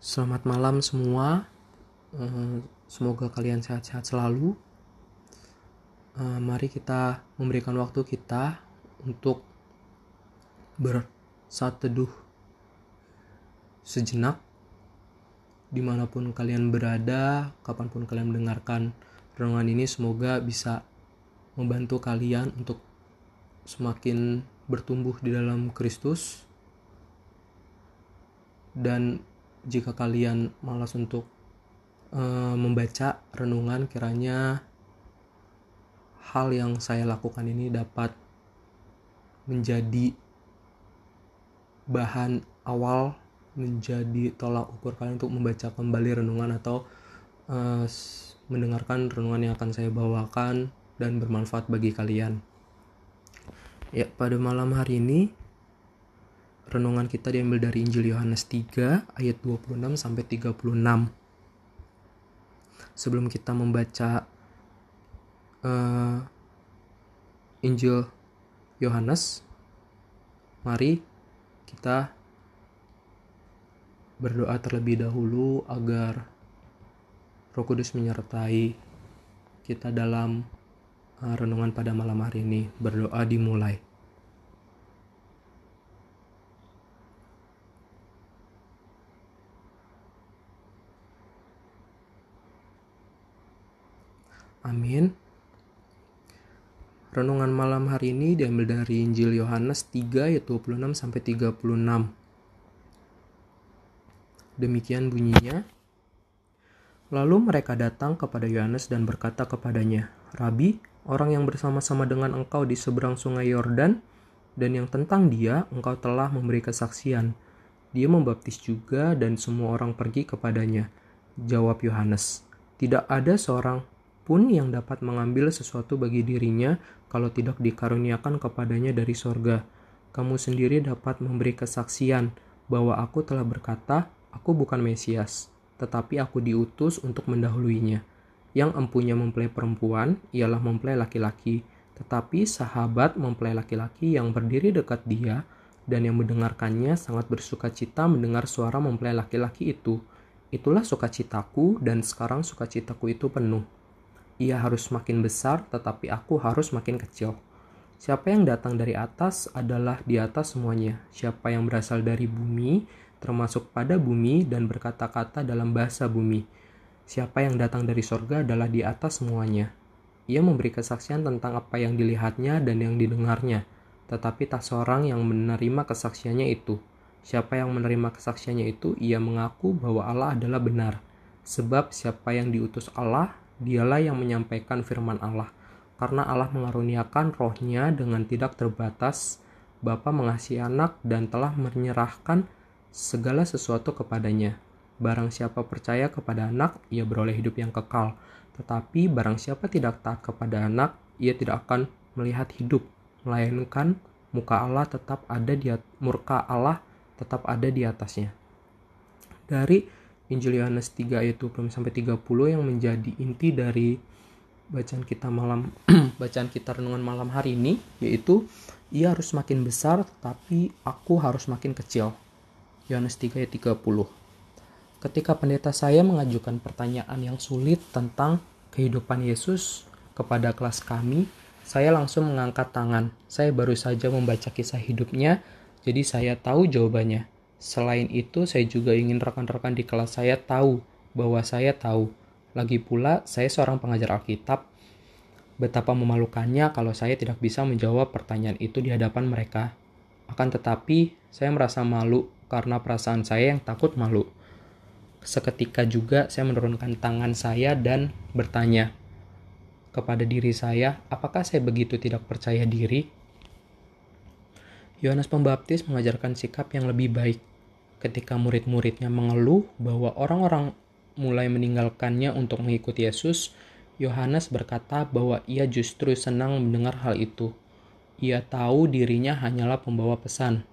Selamat malam semua. Eh, Semoga kalian sehat-sehat selalu. Eh, Mari kita memberikan waktu kita untuk bersaat teduh sejenak di mana pun kalian berada, kapan pun kalian mendengarkan renungan ini, semoga bisa membantu kalian untuk semakin bertumbuh di dalam Kristus. Dan jika kalian malas untuk eh, membaca renungan, kiranya hal yang saya lakukan ini dapat menjadi bahan awal menjadi tolak ukur kalian untuk membaca kembali renungan atau uh, mendengarkan renungan yang akan saya bawakan dan bermanfaat bagi kalian. Ya, pada malam hari ini renungan kita diambil dari Injil Yohanes 3 ayat 26 sampai 36. Sebelum kita membaca uh, Injil Yohanes, mari kita berdoa terlebih dahulu agar Roh Kudus menyertai kita dalam uh, renungan pada malam hari ini. Berdoa dimulai. Amin. Renungan malam hari ini diambil dari Injil Yohanes 3 ayat 26 sampai 36. Demikian bunyinya. Lalu mereka datang kepada Yohanes dan berkata kepadanya, "Rabi, orang yang bersama-sama dengan engkau di seberang sungai Yordan dan yang tentang dia engkau telah memberi kesaksian. Dia membaptis juga dan semua orang pergi kepadanya." Jawab Yohanes, "Tidak ada seorang pun yang dapat mengambil sesuatu bagi dirinya kalau tidak dikaruniakan kepadanya dari sorga. Kamu sendiri dapat memberi kesaksian bahwa aku telah berkata, aku bukan Mesias, tetapi aku diutus untuk mendahuluinya. Yang empunya mempelai perempuan ialah mempelai laki-laki, tetapi sahabat mempelai laki-laki yang berdiri dekat dia dan yang mendengarkannya sangat bersuka cita mendengar suara mempelai laki-laki itu. Itulah sukacitaku dan sekarang sukacitaku itu penuh ia harus makin besar, tetapi aku harus makin kecil. Siapa yang datang dari atas adalah di atas semuanya. Siapa yang berasal dari bumi, termasuk pada bumi dan berkata-kata dalam bahasa bumi. Siapa yang datang dari sorga adalah di atas semuanya. Ia memberi kesaksian tentang apa yang dilihatnya dan yang didengarnya, tetapi tak seorang yang menerima kesaksiannya itu. Siapa yang menerima kesaksiannya itu, ia mengaku bahwa Allah adalah benar. Sebab siapa yang diutus Allah, dialah yang menyampaikan firman Allah. Karena Allah mengaruniakan rohnya dengan tidak terbatas, Bapa mengasihi anak dan telah menyerahkan segala sesuatu kepadanya. Barang siapa percaya kepada anak, ia beroleh hidup yang kekal. Tetapi barang siapa tidak taat kepada anak, ia tidak akan melihat hidup, melainkan muka Allah tetap ada di murka Allah tetap ada di atasnya. Dari Injil Yohanes 3 ayat 20 sampai 30 yang menjadi inti dari bacaan kita malam bacaan kita renungan malam hari ini yaitu ia harus makin besar tapi aku harus makin kecil. Yohanes 3 ayat 30. Ketika pendeta saya mengajukan pertanyaan yang sulit tentang kehidupan Yesus kepada kelas kami, saya langsung mengangkat tangan. Saya baru saja membaca kisah hidupnya, jadi saya tahu jawabannya. Selain itu, saya juga ingin rekan-rekan di kelas saya tahu bahwa saya tahu. Lagi pula, saya seorang pengajar Alkitab. Betapa memalukannya kalau saya tidak bisa menjawab pertanyaan itu di hadapan mereka. Akan tetapi, saya merasa malu karena perasaan saya yang takut malu. Seketika juga saya menurunkan tangan saya dan bertanya kepada diri saya, apakah saya begitu tidak percaya diri? Yohanes Pembaptis mengajarkan sikap yang lebih baik ketika murid-muridnya mengeluh bahwa orang-orang mulai meninggalkannya untuk mengikuti Yesus, Yohanes berkata bahwa ia justru senang mendengar hal itu. Ia tahu dirinya hanyalah pembawa pesan.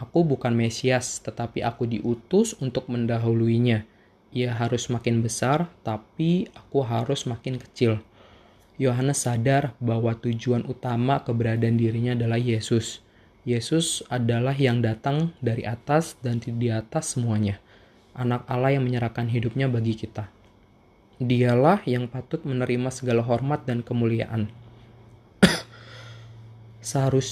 Aku bukan Mesias, tetapi aku diutus untuk mendahuluinya. Ia harus makin besar, tapi aku harus makin kecil. Yohanes sadar bahwa tujuan utama keberadaan dirinya adalah Yesus. Yesus adalah yang datang dari atas dan di atas semuanya. anak Allah yang menyerahkan hidupnya bagi kita. Dialah yang patut menerima segala hormat dan kemuliaan. Seharus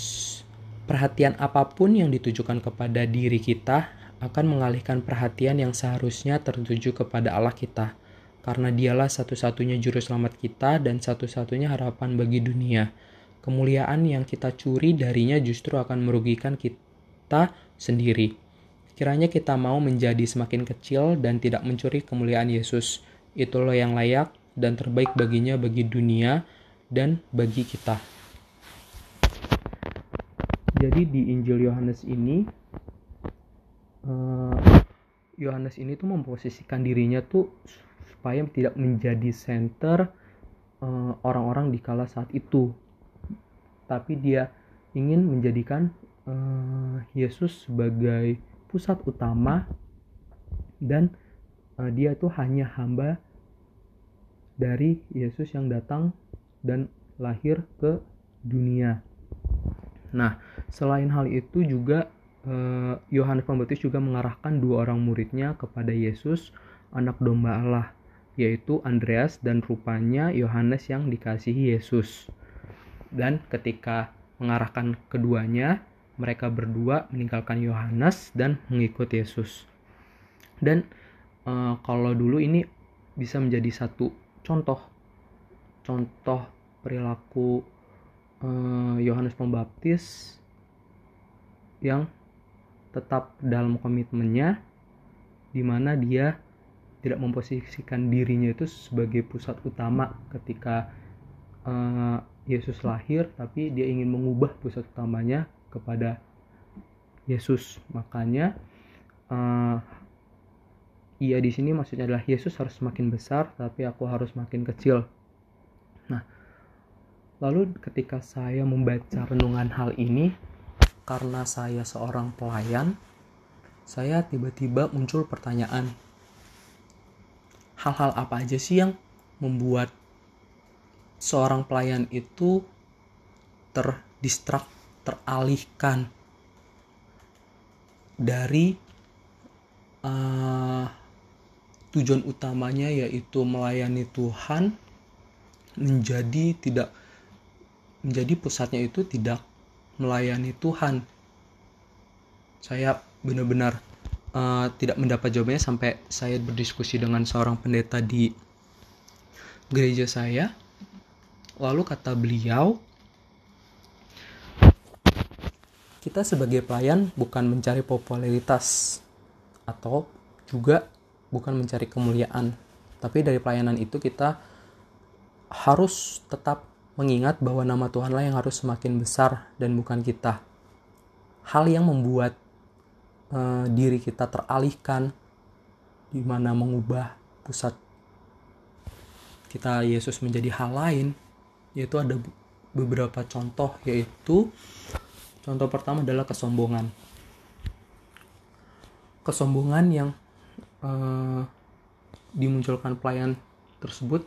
perhatian apa pun yang ditujukan kepada diri kita akan mengalihkan perhatian yang seharusnya tertuju kepada Allah kita, karena dialah satu-satunya juru selamat kita dan satu-satunya harapan bagi dunia. Kemuliaan yang kita curi darinya justru akan merugikan kita sendiri. Kiranya kita mau menjadi semakin kecil dan tidak mencuri kemuliaan Yesus itulah yang layak dan terbaik baginya bagi dunia dan bagi kita. Jadi di Injil Yohanes ini eh, Yohanes ini tuh memposisikan dirinya tuh supaya tidak menjadi center eh, orang-orang di kala saat itu. Tapi dia ingin menjadikan uh, Yesus sebagai pusat utama dan uh, dia tuh hanya hamba dari Yesus yang datang dan lahir ke dunia. Nah, selain hal itu juga eh, Yohanes Pembaptis juga mengarahkan dua orang muridnya kepada Yesus, anak domba Allah, yaitu Andreas dan rupanya Yohanes yang dikasihi Yesus. Dan ketika mengarahkan keduanya, mereka berdua meninggalkan Yohanes dan mengikut Yesus. Dan uh, kalau dulu ini bisa menjadi satu contoh contoh perilaku eh, Yohanes uh, Pembaptis yang tetap dalam komitmennya di mana dia tidak memposisikan dirinya itu sebagai pusat utama ketika uh, Yesus lahir tapi dia ingin mengubah pusat utamanya kepada Yesus makanya uh, iya di sini maksudnya adalah Yesus harus semakin besar tapi aku harus makin kecil. Nah, lalu ketika saya membaca renungan hal ini karena saya seorang pelayan, saya tiba-tiba muncul pertanyaan. Hal-hal apa aja sih yang membuat seorang pelayan itu terdistrak, teralihkan dari uh, tujuan utamanya yaitu melayani Tuhan menjadi tidak menjadi pusatnya itu tidak melayani Tuhan. Saya benar-benar uh, tidak mendapat jawabannya sampai saya berdiskusi dengan seorang pendeta di gereja saya. Lalu kata beliau, kita sebagai pelayan bukan mencari popularitas atau juga bukan mencari kemuliaan. Tapi dari pelayanan itu kita harus tetap mengingat bahwa nama Tuhanlah yang harus semakin besar dan bukan kita. Hal yang membuat uh, diri kita teralihkan di mana mengubah pusat kita Yesus menjadi hal lain yaitu ada beberapa contoh yaitu contoh pertama adalah kesombongan. Kesombongan yang uh, dimunculkan pelayan tersebut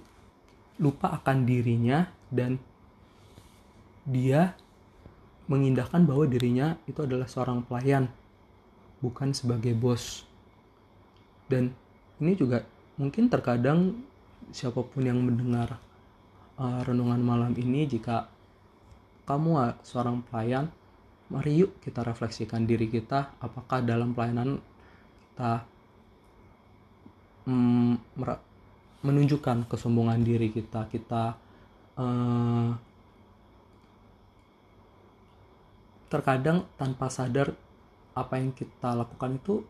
lupa akan dirinya dan dia mengindahkan bahwa dirinya itu adalah seorang pelayan bukan sebagai bos. Dan ini juga mungkin terkadang siapa pun yang mendengar uh, renungan malam ini jika kamu seorang pelayan mari yuk kita refleksikan diri kita apakah dalam pelayanan kita mm, menunjukkan kesombongan diri kita kita uh, terkadang tanpa sadar apa yang kita lakukan itu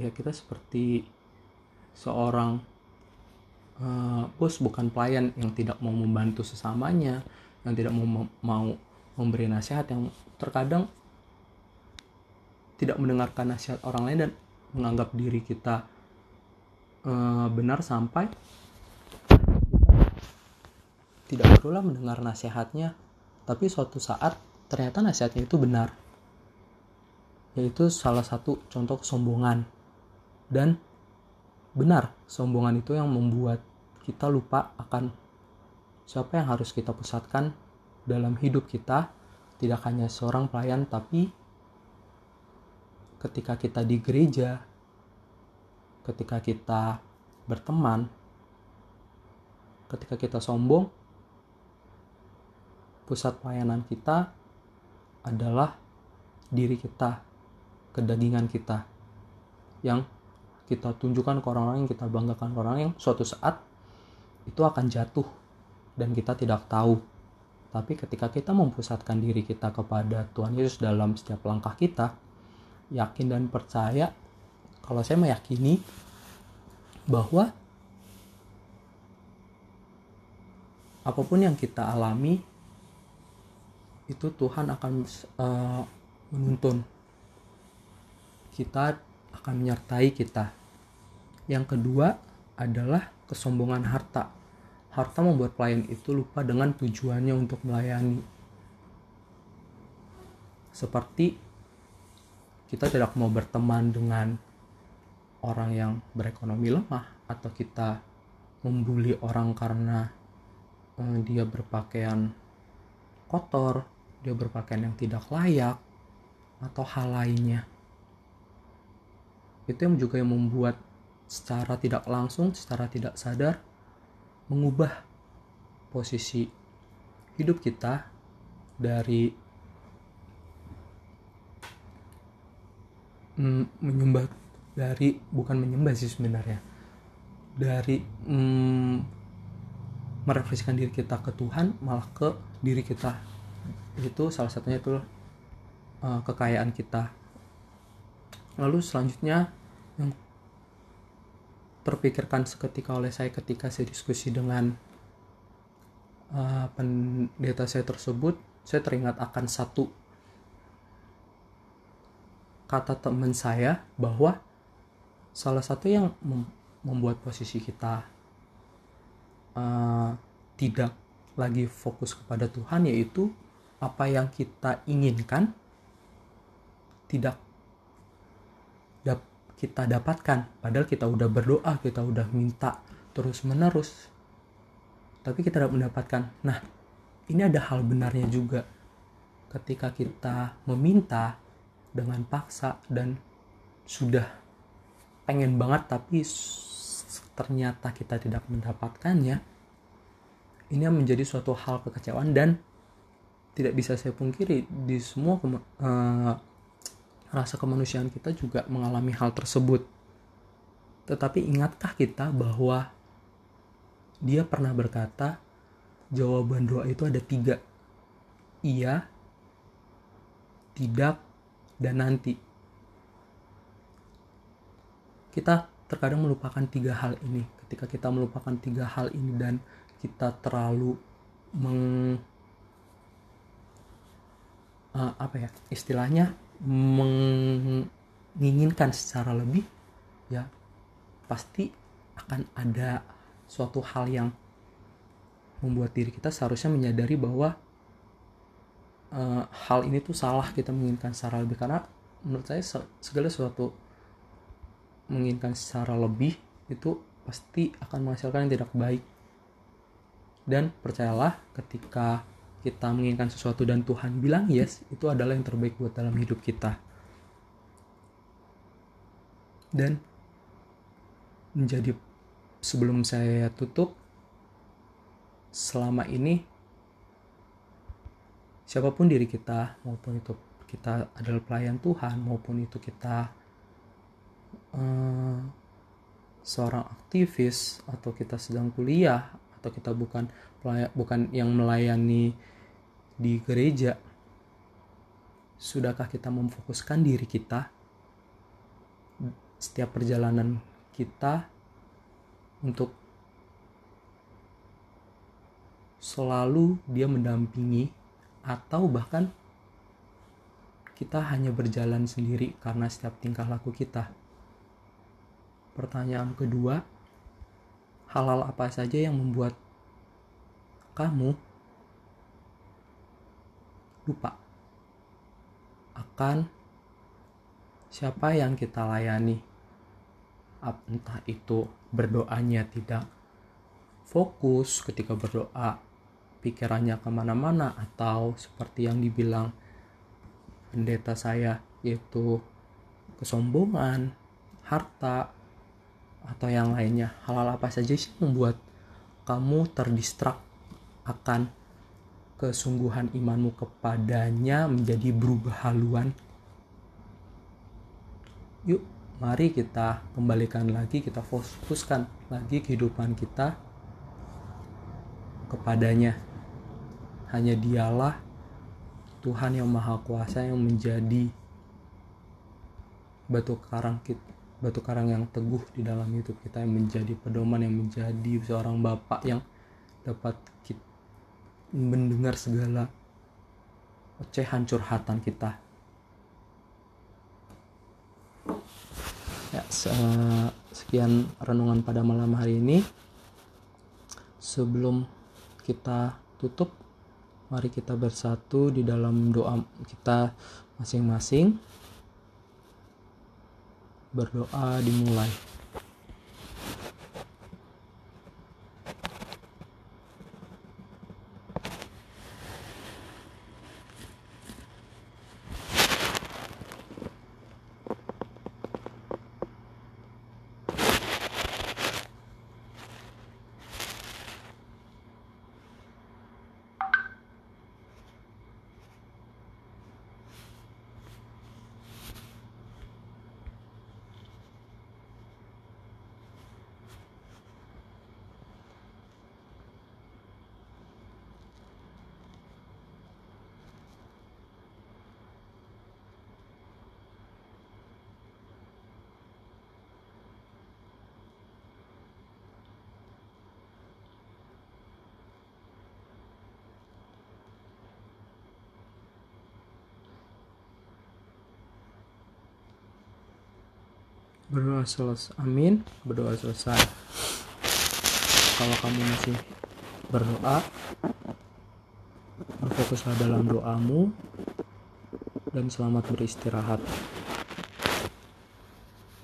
ya kita seperti seorang uh, bos bukan pelayan yang tidak mau membantu sesamanya yang tidak mau mau memberi nasihat yang terkadang tidak mendengarkan nasihat orang lain dan menganggap diri kita uh, benar sampai tidak perlulah mendengar nasihatnya. Tapi suatu saat ternyata nasihatnya itu benar. Yaitu salah satu contoh kesombongan dan benar sombongan itu yang membuat kita lupa akan siapa yang harus kita pusatkan dalam hidup kita. Tidak hanya seorang pelayan tapi ketika kita di gereja ketika kita berteman, ketika kita sombong, pusat pelayanan kita adalah diri kita, kedagingan kita yang kita tunjukkan ke orang-orang yang kita banggakan ke orang yang suatu saat itu akan jatuh dan kita tidak tahu. Tapi ketika kita mempusatkan diri kita kepada Tuhan Yesus dalam setiap langkah kita, yakin dan percaya, kalau saya meyakini bahwa apa pun yang kita alami itu Tuhan akan uh, menuntun kita akan menyertai kita. Yang kedua adalah kesombongan harta. Harta membuat pelayan itu lupa dengan tujuannya untuk melayani. Seperti kita tidak mau berteman dengan orang yang berekonomi lemah atau kita membuli orang karena eh, dia berpakaian kotor dia berpakaian yang tidak layak atau hal lainnya itu yang juga yang membuat secara tidak langsung secara tidak sadar mengubah posisi hidup kita dari mm, menyembah dari bukan menyembah sih sebenarnya dari mm, merefleksikan diri kita ke Tuhan malah ke diri kita. Itu salah satunya itu uh, kekayaan kita lalu selanjutnya yang terpikirkan seketika oleh saya ketika saya diskusi dengan uh, pendeta saya tersebut saya teringat akan satu kata teman saya bahwa salah satu yang membuat posisi kita uh, tidak lagi fokus kepada Tuhan yaitu apa yang kita inginkan tidak dap kita dapatkan. Padahal kita udah berdoa kita udah minta terus menerus tapi kita tidak mendapatkan. Nah ini ada hal benarnya juga. Ketika kita meminta dengan paksa dan sudah pengen banget tapi ternyata kita tidak mendapatkannya ini menjadi suatu hal kekecewaan dan tidak bisa saya pungkiri di semua uh, rasa kemanusiaan kita juga mengalami hal tersebut. Tetapi ingatkah kita bahwa dia pernah berkata jawaban doa itu ada tiga. Iya, tidak, dan nanti. Kita terkadang melupakan tiga hal ini. Ketika kita melupakan tiga hal ini dan kita terlalu meng uh, apa ya istilahnya menginginkan secara lebih ya pasti akan ada suatu hal yang membuat diri kita seharusnya menyadari bahwa uh, hal ini tuh salah kita menginginkan secara lebih. Karena menurut saya segala sesuatu menginginkan secara lebih itu pasti akan menghasilkan yang tidak baik. Dan percayalah ketika kita menginginkan sesuatu dan Tuhan bilang yes, itu adalah yang terbaik buat dalam hidup kita. Dan menjadi sebelum saya tutup, selama ini siapa pun diri kita maupun itu kita adalah pelayan Tuhan maupun itu kita uh, seorang aktivis atau kita sedang kuliah atau kita bukan bukan yang melayani di gereja, sudahkah kita memfokuskan diri kita setiap perjalanan kita untuk selalu dia mendampingi atau bahkan kita hanya berjalan sendiri karena setiap tingkah laku kita. Pertanyaan kedua, halal apa saja yang membuat kamu lupa. Akan siapa yang kita layani? Entah itu berdoanya tidak fokus ketika berdoa pikirannya ke mana-mana atau seperti yang dibilang pendeta saya yaitu kesombongan harta atau yang lainnya. Hal-hal apa saja sih membuat kamu terdistrak akan kesungguhan imanmu kepadanya menjadi berubah haluan yuk mari kita kembalikan lagi kita fokuskan lagi kehidupan kita kepadanya. Hanya dialah Tuhan yang maha kuasa yang menjadi batu karang kita batu karang yang teguh di dalam hidup kita yang menjadi pedoman yang menjadi seorang bapak yang dapat kita mendengar segala ocehan curhatan kita. Ya sekian renungan pada malam hari ini. Sebelum kita tutup mari kita bersatu di dalam doa kita masing-masing. Berdoa dimulai. Berdoa selesai amin. Berdoa selesai. Kalau kamu masih berdoa berfokuslah dalam doamu dan selamat beristirahat